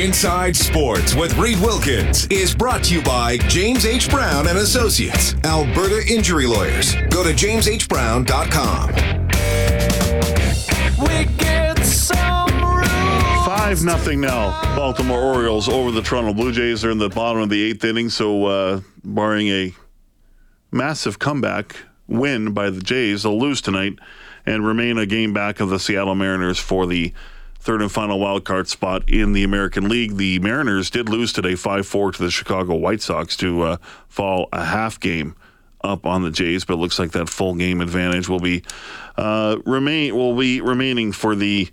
Inside Sports with Reed Wilkins is brought to you by James H. Brown and Associates, Alberta Injury Lawyers. Go to jamesｈbrown.com. Five nothing now. Baltimore Orioles over the Toronto Blue Jays. They're in the bottom of the eighth inning, so uh, barring a massive comeback win by the Jays, they'll lose tonight and remain a game back of the Seattle Mariners for the third and final wild card spot in the American League. The Mariners did lose today 5 4 to the Chicago White Sox to uh, fall a half game up on the Jays, but it looks like that full game advantage will be uh, remain will be remaining for the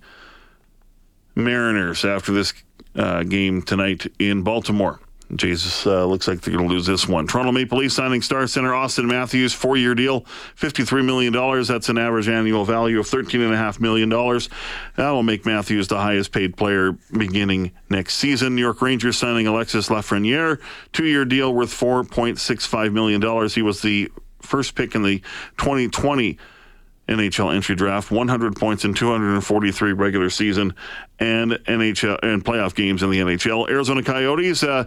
Mariners after this uh, game tonight in Baltimore. Jesus uh, looks like they're going to lose this one. Toronto Maple Leafs signing star center Auston Matthews, four year deal, $53 million. That's an average annual value of $13.5 million. That will make Matthews the highest paid player beginning next season. New York Rangers signing Alexis Lafreniere, two year deal worth $4.65 million. He was the first pick in the 2020 NHL entry draft, 100 points in 243 regular season and NHL and playoff games in the NHL. Arizona Coyotes uh,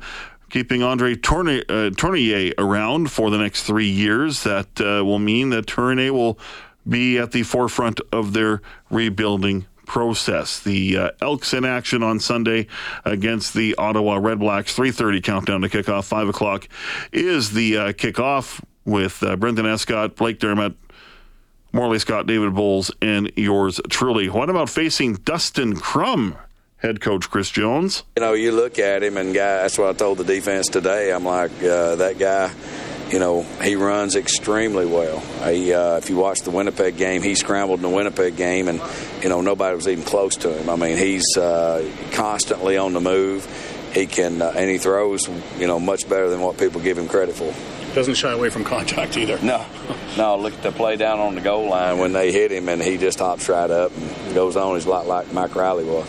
keeping Andre Tourigny, uh, Tourigny around for the next three years. That uh, will mean that Tourigny will be at the forefront of their rebuilding process. The uh, Elks in action on Sunday against the Ottawa Redblacks. 3:30 countdown to kickoff. Five o'clock is the uh, kickoff with uh, Brendan Escott, Blake Dermott, Morley Scott, David Bowles, and yours truly. What about facing Dustin Crum? Head coach Chris Jones. You know, you look at him, and guy. That's what I told the defense today. I'm like, uh, that guy. You know, he runs extremely well. He, uh, if you watch the Winnipeg game, he scrambled in the Winnipeg game, and you know nobody was even close to him. I mean, he's uh, constantly on the move. He can, uh, and he throws, you know, much better than what people give him credit for doesn't shy away from contact either. No, no. Look at the play down on the goal line when they hit him, and he just hops right up and goes on. He's a lot like Mike Reilly was.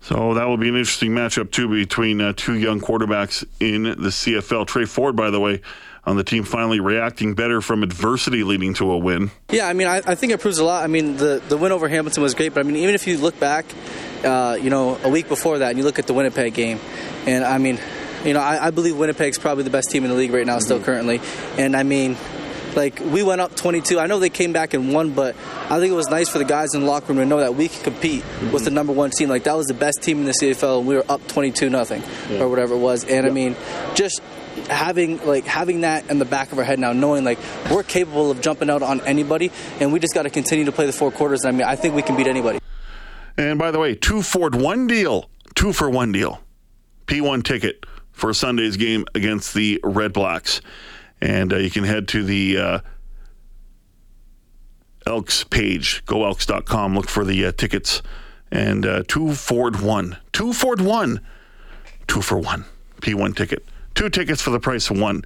So that will be an interesting matchup too between uh, two young quarterbacks in the CFL. Tre Ford, by the way, on the team finally reacting better from adversity leading to a win. Yeah, I mean, I, I think it proves a lot. I mean, the the win over Hamilton was great, but I mean, even if you look back, uh, you know, a week before that, and you look at the Winnipeg game, and I mean, you know, I, I, believe Winnipeg's probably the best team in the league right now, mm-hmm. still currently. And I mean, like we went up 22. I know they came back and won, but I think it was nice for the guys in the locker room to know that we can compete mm-hmm. with the number one team. Like that was the best team in the CFL, and we were up 22 nothing yeah. or whatever it was. And yeah. I mean, just having like having that in the back of our head now, knowing like we're capable of jumping out on anybody, and we just got to continue to play the four quarters. I mean, I think we can beat anybody. And by the way, two Ford one deal, two for one deal, P1 ticket for Sunday's game against the Red Blacks. And uh, you can head to the uh, Elks page, goelks.com, look for the uh, tickets. And uh, two Ford one, two Ford one, two for one, P1 ticket. Two tickets for the price of one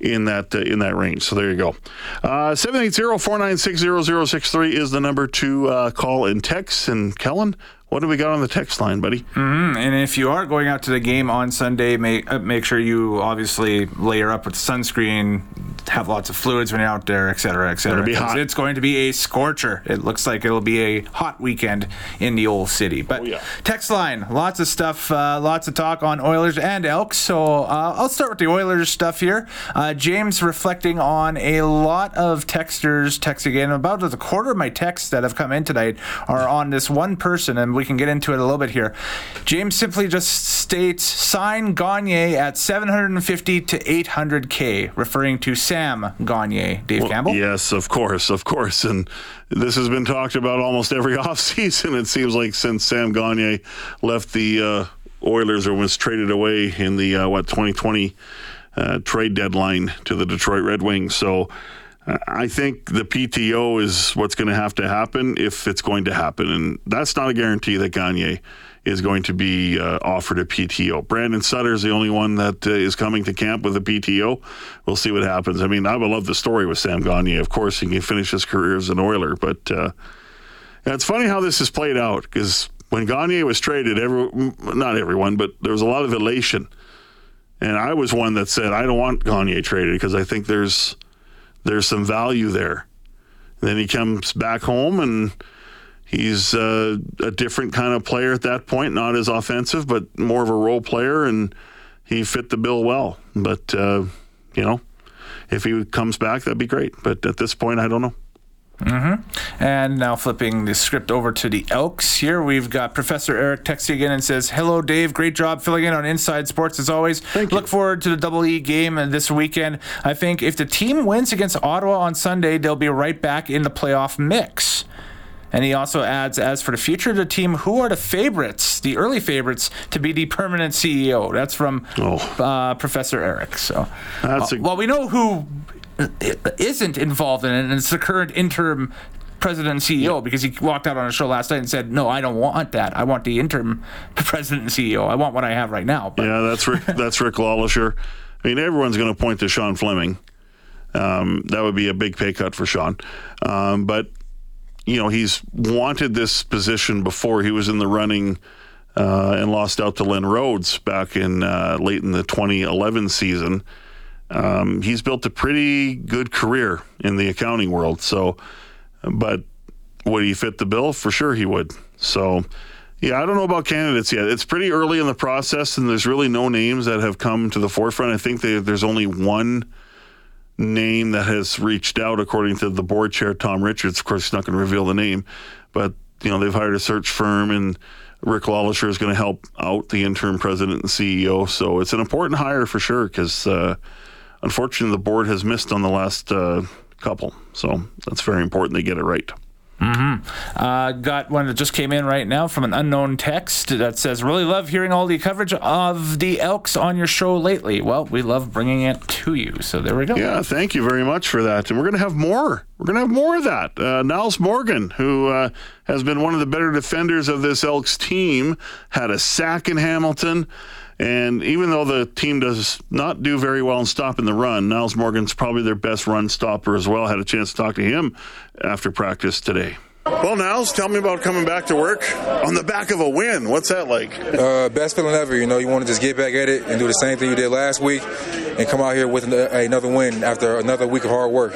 in that uh, in that range. So there you go. Uh, 780-496-0063 is the number to call and text. And Kellen, what do we got on the text line, buddy? Mm-hmm. And if you are going out to the game on Sunday, make uh, make sure you obviously layer up with sunscreen, have lots of fluids when you're out there, et cetera, et cetera. Be hot. It's going to be a scorcher. It looks like it'll be a hot weekend in the old city. But oh, yeah. text line, lots of stuff, uh, lots of talk on Oilers and Elks. So uh, I'll start with the Oilers stuff here. Uh, James reflecting on a lot of texters texting in. About a quarter of my texts that have come in tonight are on this one person, and we can get into it a little bit here. James simply just states sign Gagner at 750 to 800k, referring to Sam Gagner. Dave well, Campbell. Yes, of course, of course, and this has been talked about almost every offseason. It seems like since Sam Gagner left the uh, Oilers or was traded away in the uh, what 2020 uh, trade deadline to the Detroit Red Wings. So. I think the PTO is what's going to have to happen if it's going to happen. And that's not a guarantee that Gagner is going to be uh, offered a PTO. Brandon Sutter is the only one that uh, is coming to camp with a PTO. We'll see what happens. I mean, I would love the story with Sam Gagner. Of course, he can finish his career as an Oiler. But uh, it's funny how this has played out because when Gagner was traded, every, not everyone, but there was a lot of elation. And I was one that said, I don't want Gagner traded because I think there's there's some value there. then he comes back home and he's uh, a different kind of player at that point, not as offensive, but more of a role player, and he fit the bill well. But, uh, you know, if he comes back, that'd be great. But at this point, I don't know. Mm-hmm. And now flipping the script over to the Elks here, we've got Professor Eric texting again and says, "Hello, Dave. Great job filling in on Inside Sports as always. Thank Look you. forward to the Double E game this weekend. I think if the team wins against Ottawa on Sunday, they'll be right back in the playoff mix." And he also adds, as for the future of the team, who are the favorites, the early favorites, to be the permanent CEO? That's from Oh. uh, Professor Eric. So, That's uh, a- well, we know who isn't involved in it, and it's the current interim president and CEO because he walked out on a show last night and said, "No, I don't want that. I want the interim president and CEO. I want what I have right now." But Yeah, that's Rick, that's Rick LeLacheur. I mean, everyone's going to point to Sean Fleming. Um, that would be a big pay cut for Sean. Um, but, you know, he's wanted this position before. He was in the running uh, and lost out to Len Rhodes back in uh, late in the 2011 season. Um, he's built a pretty good career in the accounting world. So, but would he fit the bill? For sure he would. So, yeah, I don't know about candidates yet. It's pretty early in the process, and there's really no names that have come to the forefront. I think they, there's only one name that has reached out, according to the board chair, Tom Richards. Of course, he's not going to reveal the name, but you know they've hired a search firm, and Rick LeLacheur is going to help out the interim president and CEO. So it's an important hire for sure, because uh, unfortunately the board has missed on the last uh, couple. So that's very important they get it right. Uh, got one that just came in right now from an unknown text that says, Really love hearing all the coverage of the Elks on your show lately. Well, we love bringing it to you. So there we go. Yeah, thank you very much for that. And we're going to have more. We're going to have more of that. Uh, Nyles Morgan, who uh, has been one of the better defenders of this Elks team, had a sack in Hamilton. And even though the team does not do very well in stopping the run, Nyles Morgan's probably their best run stopper as well. Had a chance to talk to him after practice today. Well, Nyles, tell me about coming back to work on the back of a win. What's that like? Uh, best feeling ever. You know, you want to just get back at it and do the same thing you did last week, and come out here with another win after another week of hard work.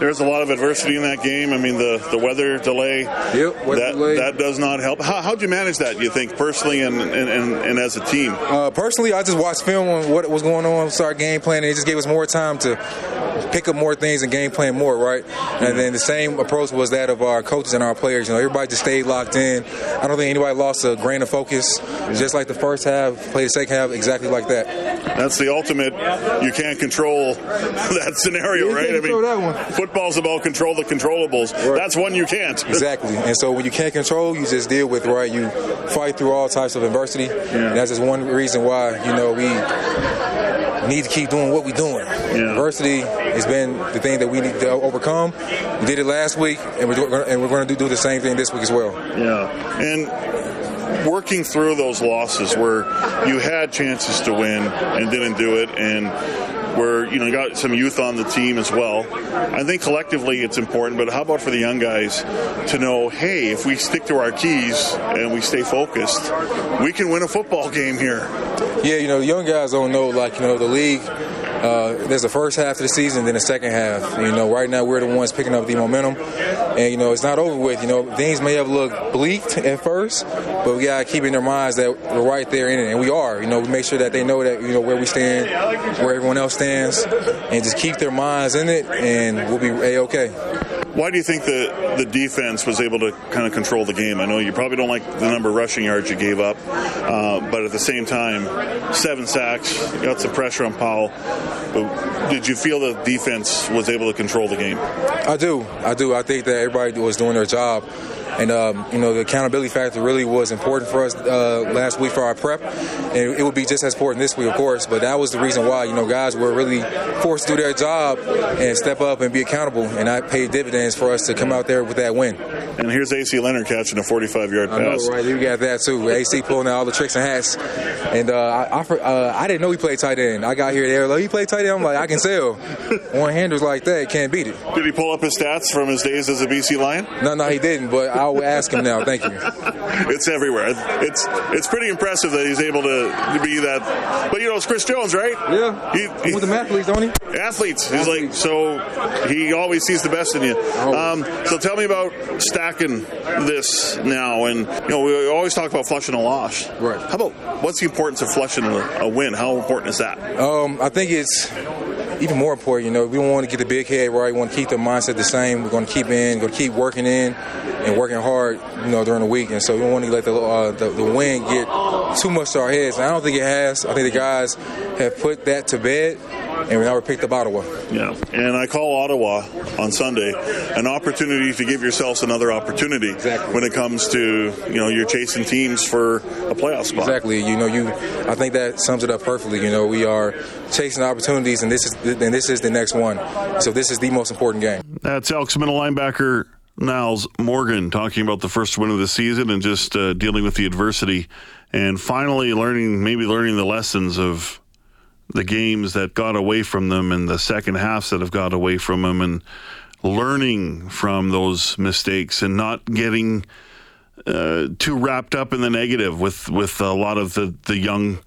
There's a lot of adversity in that game. I mean, the, the weather delay. Yep, weather that, delay. that does not help. How, how'd you manage that, do you think, personally and, and, and, and as a team? Uh, personally, I just watched film on what was going on, started game planning. It just gave us more time to pick up more things and game plan more, right? And then the same approach was that of our coaches and our players. You know, everybody just stayed locked in. I don't think anybody lost a grain of focus. Just like the first half, play the second half, exactly like that. That's the ultimate. You can't control that scenario, right? that one. football's about control the controllables. That's one you can't. Exactly. And so when you can't control, you just deal with right. You fight through all types of adversity. And that's just one reason why you know we need to keep doing what we're doing. Adversity has been the thing that we need to overcome. We did it last week, and we're and we're going to do the same thing this week as well. Yeah. And working through those losses where you had chances to win and didn't do it and where you know you got some youth on the team as well. I think collectively it's important, but how about for the young guys to know, hey, if we stick to our keys and we stay focused, we can win a football game here. Yeah, you know, young guys don't know, like, you know, the league. Uh, there's the first half of the season, then the second half. You know, right now we're the ones picking up the momentum, and you know it's not over with. You know, things may have looked bleak at first, but we gotta keep in their minds that we're right there in it, and we are. You know, we make sure that they know that you know where we stand, where everyone else stands, and just keep their minds in it, and we'll be a okay. Why do you think the the defense was able to kind of control the game? I know you probably don't like the number of rushing yards you gave up, uh, but at the same time, seven sacks, got some pressure on Powell. Did you feel the defense was able to control the game? I do. I do. I think that everybody was doing their job. And, um, you know, the accountability factor really was important for us uh, last week for our prep. And it would be just as important this week, of course. But that was the reason why, you know, guys were really forced to do their job and step up and be accountable. And that paid dividends for us to come out there with that win. And here's AC Leonard catching a 45 yard I know, pass. right? You got that too. AC pulling out all the tricks and hats. And uh, I, I, for- uh, I didn't know he played tight end. I got here, they were like, he played tight end. I'm like, I can tell. One handers like that can't beat it. Did he pull up his stats from his days as a BC Lion? No, no, he didn't. But I will ask him now. Thank you. It's everywhere. It's it's pretty impressive that he's able to, to be that. But you know, it's Chris Jones, right? Yeah. He, he, with the athletes, don't he? Athletes. He's like so. He always sees the best in you. Um, so tell me about stacking this now, and you know, we always talk about flushing a loss. Right. How about what's the importance of flushing a, a win? How important is that? Um, I think it's even more important, you know, we don't want to get the big head right. We want to keep the mindset the same. We're going to keep in, going to keep working in and working hard, you know, during the week. And so we don't want to let the, uh, the, the win get too much to our heads. And I don't think it has. I think the guys have put that to bed and now we're picked up Ottawa. Yeah, and I call Ottawa on Sunday an opportunity to give yourselves another opportunity exactly. when it comes to you know you're chasing teams for a playoff spot. Exactly. You know, you I think that sums it up perfectly. You know, we are chasing opportunities, and this is and this is the next one. So this is the most important game. That's Elks middle linebacker. Nyles Morgan talking about the first win of the season and just uh, dealing with the adversity and finally learning, maybe learning the lessons of the games that got away from them and the second halves that have got away from them and learning from those mistakes and not getting uh, too wrapped up in the negative with, with a lot of the, the young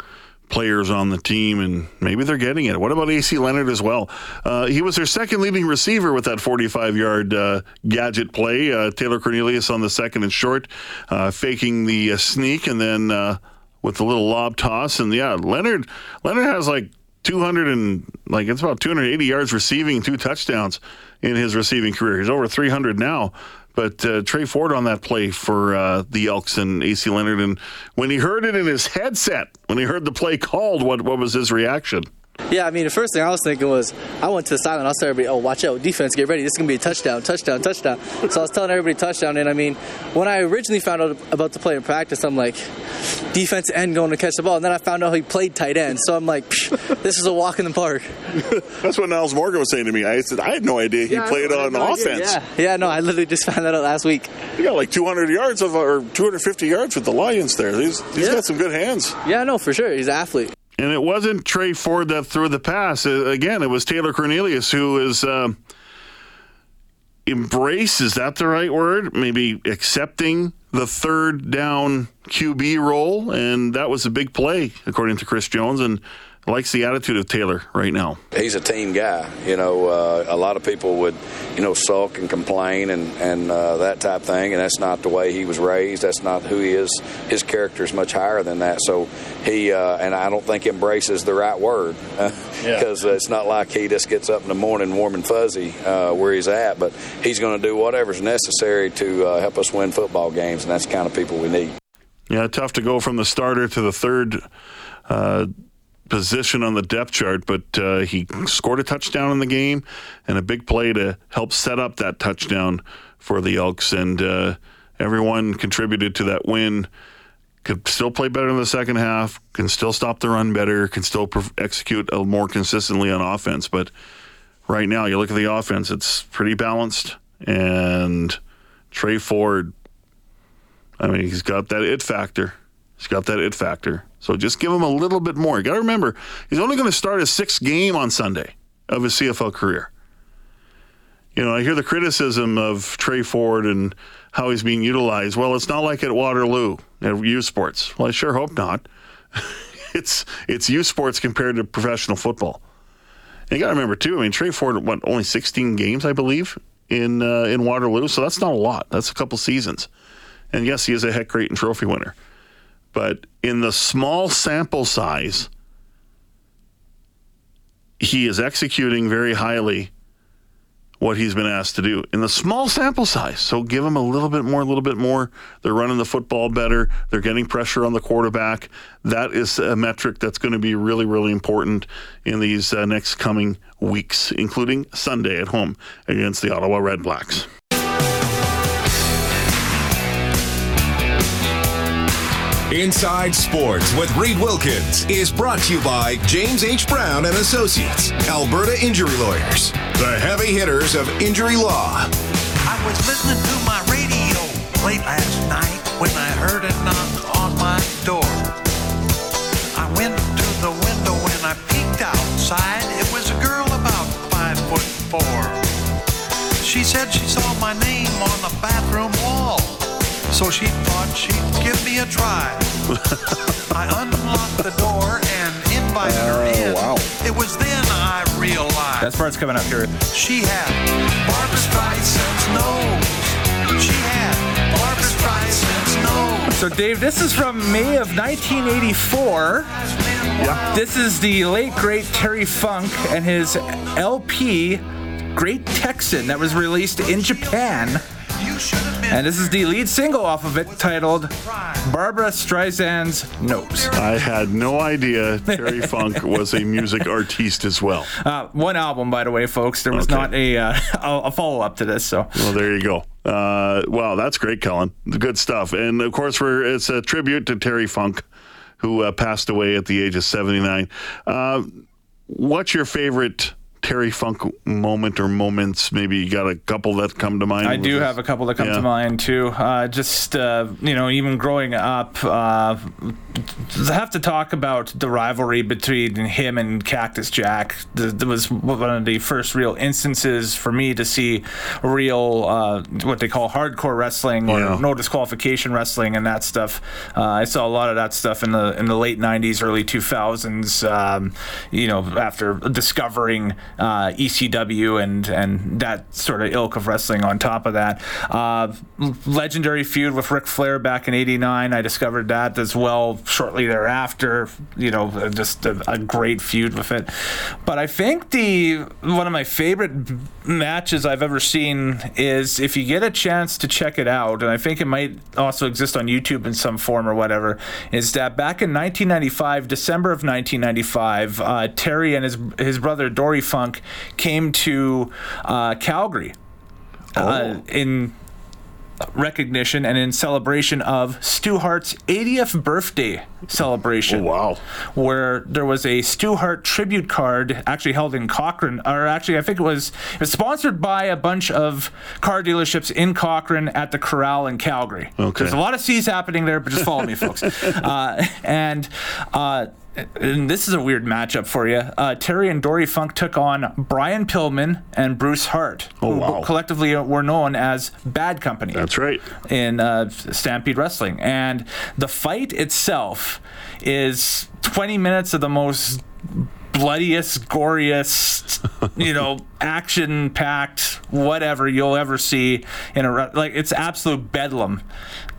players on the team, and maybe they're getting it. What about AC Leonard as well? Uh, he was their second leading receiver with that 45 yard uh, gadget play. Uh, Taylor Cornelius on the second and short, uh, faking the uh, sneak, and then uh, with a little lob toss. And yeah, Leonard Leonard has like 200 and like it's about 280 yards receiving, two touchdowns in his receiving career. He's over 300 now. But uh, Tre Ford on that play for uh, the Elks and AC Leonard, and when he heard it in his headset, when he heard the play called, what what was his reaction? Yeah, I mean, the first thing I was thinking was, I went to the sideline. I was telling everybody, oh, watch out, defense, get ready. This is going to be a touchdown, touchdown, touchdown. So I was telling everybody touchdown. And I mean, when I originally found out about the play in practice, I'm like, defense end going to catch the ball. And then I found out he played tight end. So I'm like, this is a walk in the park. That's what Nyles Morgan was saying to me. I said, I had no idea he yeah, played on no offense. Yeah. yeah, no, I literally just found that out last week. He got like 200 yards of, or 250 yards with the Lions there. He's, he's yeah. got some good hands. Yeah, no, for sure. He's an athlete. And it wasn't Tre Ford that threw the pass. Uh, again, it was Taylor Cornelius who is uh, embrace. Is that the right word? Maybe accepting the third down QB role, and that was a big play according to Chris Jones. And likes the attitude of Taylor right now. He's a team guy. You know, uh, a lot of people would, you know, sulk and complain and and uh, that type thing, and that's not the way he was raised. That's not who he is. His character is much higher than that. So he uh, and I don't think embraces the right word because yeah. it's not like he just gets up in the morning warm and fuzzy uh, where he's at, but he's going to do whatever's necessary to uh, help us win football games, and that's the kind of people we need. Yeah, tough to go from the starter to the third uh, position on the depth chart, but uh, he scored a touchdown in the game and a big play to help set up that touchdown for the Elks. And uh, everyone contributed to that win. Could still play better in the second half, can still stop the run better, can still execute more consistently on offense. But right now, you look at the offense, it's pretty balanced. And Tre Ford, I mean, he's got that it factor. He's got that it factor. So just give him a little bit more. You got to remember, he's only going to start his sixth game on Sunday of his CFL career. You know, I hear the criticism of Tre Ford and how he's being utilized. Well, it's not like at Waterloo at U Sports. Well, I sure hope not. it's it's U Sports compared to professional football. And you got to remember too. I mean, Tre Ford what only 16 games, I believe, in uh, in Waterloo. So that's not a lot. That's a couple seasons. And yes, he is a Hec Crighton Trophy winner. But in the small sample size, he is executing very highly what he's been asked to do in the small sample size. So give him a little bit more, a little bit more. They're running the football better. They're getting pressure on the quarterback. That is a metric that's going to be really, really important in these uh, next coming weeks, including Sunday at home against the Ottawa Red Inside Sports with Reed Wilkins is brought to you by James H. Brown and Associates, Alberta Injury Lawyers, the heavy hitters of injury law. I was listening to my radio late last night when I heard a knock on my door. I went to the window and I peeked outside. It was a girl about five foot four. She said she saw my name on the wall. So she thought she'd give me a try. I unlocked the door and invited her oh, in. wow. It was then I realized That part's coming up here. she had Barbra Streisand's nose. She had Barbra Streisand's nose. So, Dave, this is from May of 1984. Yeah. This is the late, great Terry Funk and his LP, Great Texan, that was released in Japan. You should have been And this is the lead single off of it titled Barbra Streisand's Nose. I had no idea Terry Funk was a music artiste as well. Uh, one album, by the way, folks. There was Okay. not a, uh, a, follow up to this. So, Well, there you go. Uh, wow, that's great, Kellen. Good stuff. And of course, we're it's a tribute to Terry Funk, who uh, passed away at the age of 79. Uh, what's your favorite Terry Funk moment or moments? Maybe you got a couple that come to mind. I do this? have a couple that come Yeah. to mind too. Uh, just uh, you know, even growing up, uh, I have to talk about the rivalry between him and Cactus Jack. That was one of the first real instances for me to see real uh, what they call hardcore wrestling or Yeah. no disqualification wrestling and that stuff. Uh, I saw a lot of that stuff in the in the late '90s, early 2000s. Um, you know, after discovering uh, ECW and and that sort of ilk of wrestling. On top of that, uh, legendary feud with Ric Flair back in '89. I discovered that as well shortly thereafter. You know, just a, a great feud with it. But I think the one of my favorite matches I've ever seen is if you get a chance to check it out, and I think it might also exist on YouTube in some form or whatever, is that back in 1995, December of 1995, uh, Terry and his his brother Dory Funk came to uh, Calgary uh, in recognition and in celebration of Stu Hart's 80th birthday celebration. Oh, wow. Where there was a Stu Hart tribute card actually held in Cochrane, or actually, I think it was, it was sponsored by a bunch of car dealerships in Cochrane at the Corral in Calgary. Okay. There's a lot of C's happening there, but just follow me, folks. Uh, and, uh, and this is a weird matchup for you. Uh, Terry and Dory Funk took on Brian Pillman and Bruce Hart, Oh, who wow. collectively were known as Bad Company That's right. in uh, Stampede Wrestling. And the fight itself is 20 minutes of the most bloodiest, goriest, you know, action packed, whatever you'll ever see in a like it's absolute bedlam.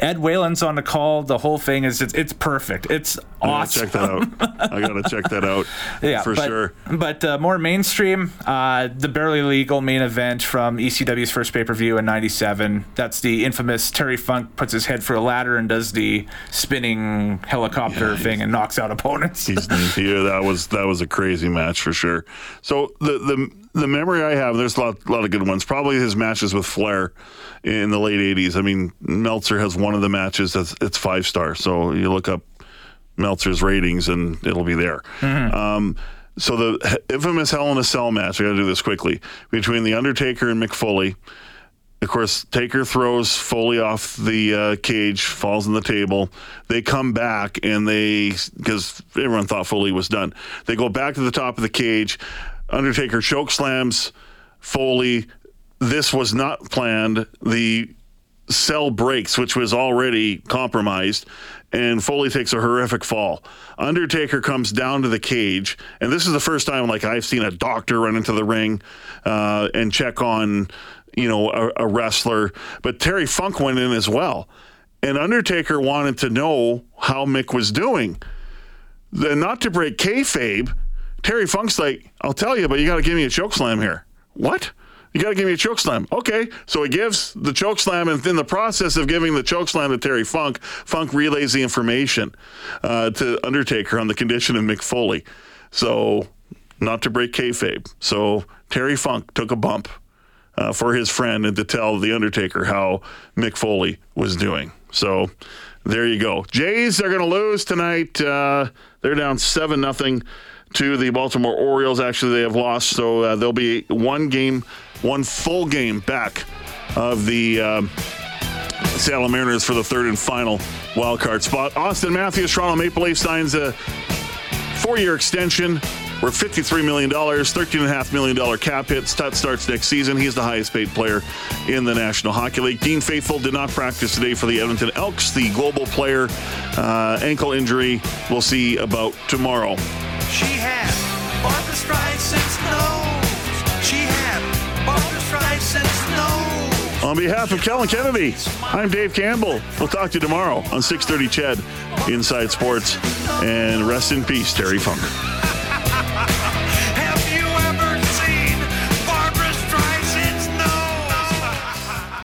Ed Whalen's on the call. The whole thing is it's, it's perfect. It's awesome. I gotta check that out. I gotta check that out. Yeah, for but, sure. But uh, more mainstream, uh, the barely legal main event from ECW's first pay per view in '97. That's the infamous Terry Funk puts his head through a ladder and does the spinning helicopter thing and knocks out opponents. He's, yeah, that was that was a crazy match for sure. So the the the memory I have, there's a lot, lot of good ones. Probably his matches with Flair in the late '80s. I mean, Meltzer has one of the matches that's it's five star. So you look up Meltzer's ratings and it'll be there. Um, so the infamous Hell in a Cell match. We got to do this quickly between the Undertaker and McFoley. Foley. Of course, Taker throws Foley off the uh, cage, falls on the table. They come back and they, because everyone thought Foley was done, they go back to the top of the cage. Undertaker choke slams Foley. This was not planned. The cell breaks, which was already compromised, and Foley takes a horrific fall. Undertaker comes down to the cage, and this is the first time like I've seen a doctor run into the ring uh, and check on you know a, a wrestler. But Terry Funk went in as well, and Undertaker wanted to know how Mick was doing. Then, not to break kayfabe, Terry Funk's like, "I'll tell you, but you got to give me a choke slam here." What? You got to give me a choke slam. Okay. So he gives the choke slam, and in the process of giving the choke slam to Terry Funk, Funk relays the information uh, to Undertaker on the condition of Mick Foley. So, not to break kayfabe. So, Terry Funk took a bump uh, for his friend and to tell the Undertaker how Mick Foley was doing. So, there you go. Jays are going to lose tonight. Uh, they're down 7 nothing to the Baltimore Orioles. Actually, they have lost, so uh, there'll be one game, one full game back of the um, Seattle Mariners for the third and final wild card spot. Auston Matthews, Toronto Maple Leafs signs a four-year extension We're $53 million, $13.5 million cap hit. That starts next season. He's the highest paid player in the National Hockey League. Dean Faithful did not practice today for the Edmonton Elks. The global player, uh, ankle injury, we'll see about tomorrow. She had Barbra Streisand's nose. She had Barbra Streisand's nose. On behalf of Kellen Kennedy, I'm Dave Campbell. We'll talk to you tomorrow on 6:30 CHED Inside Sports, and rest in peace, Terry Funk.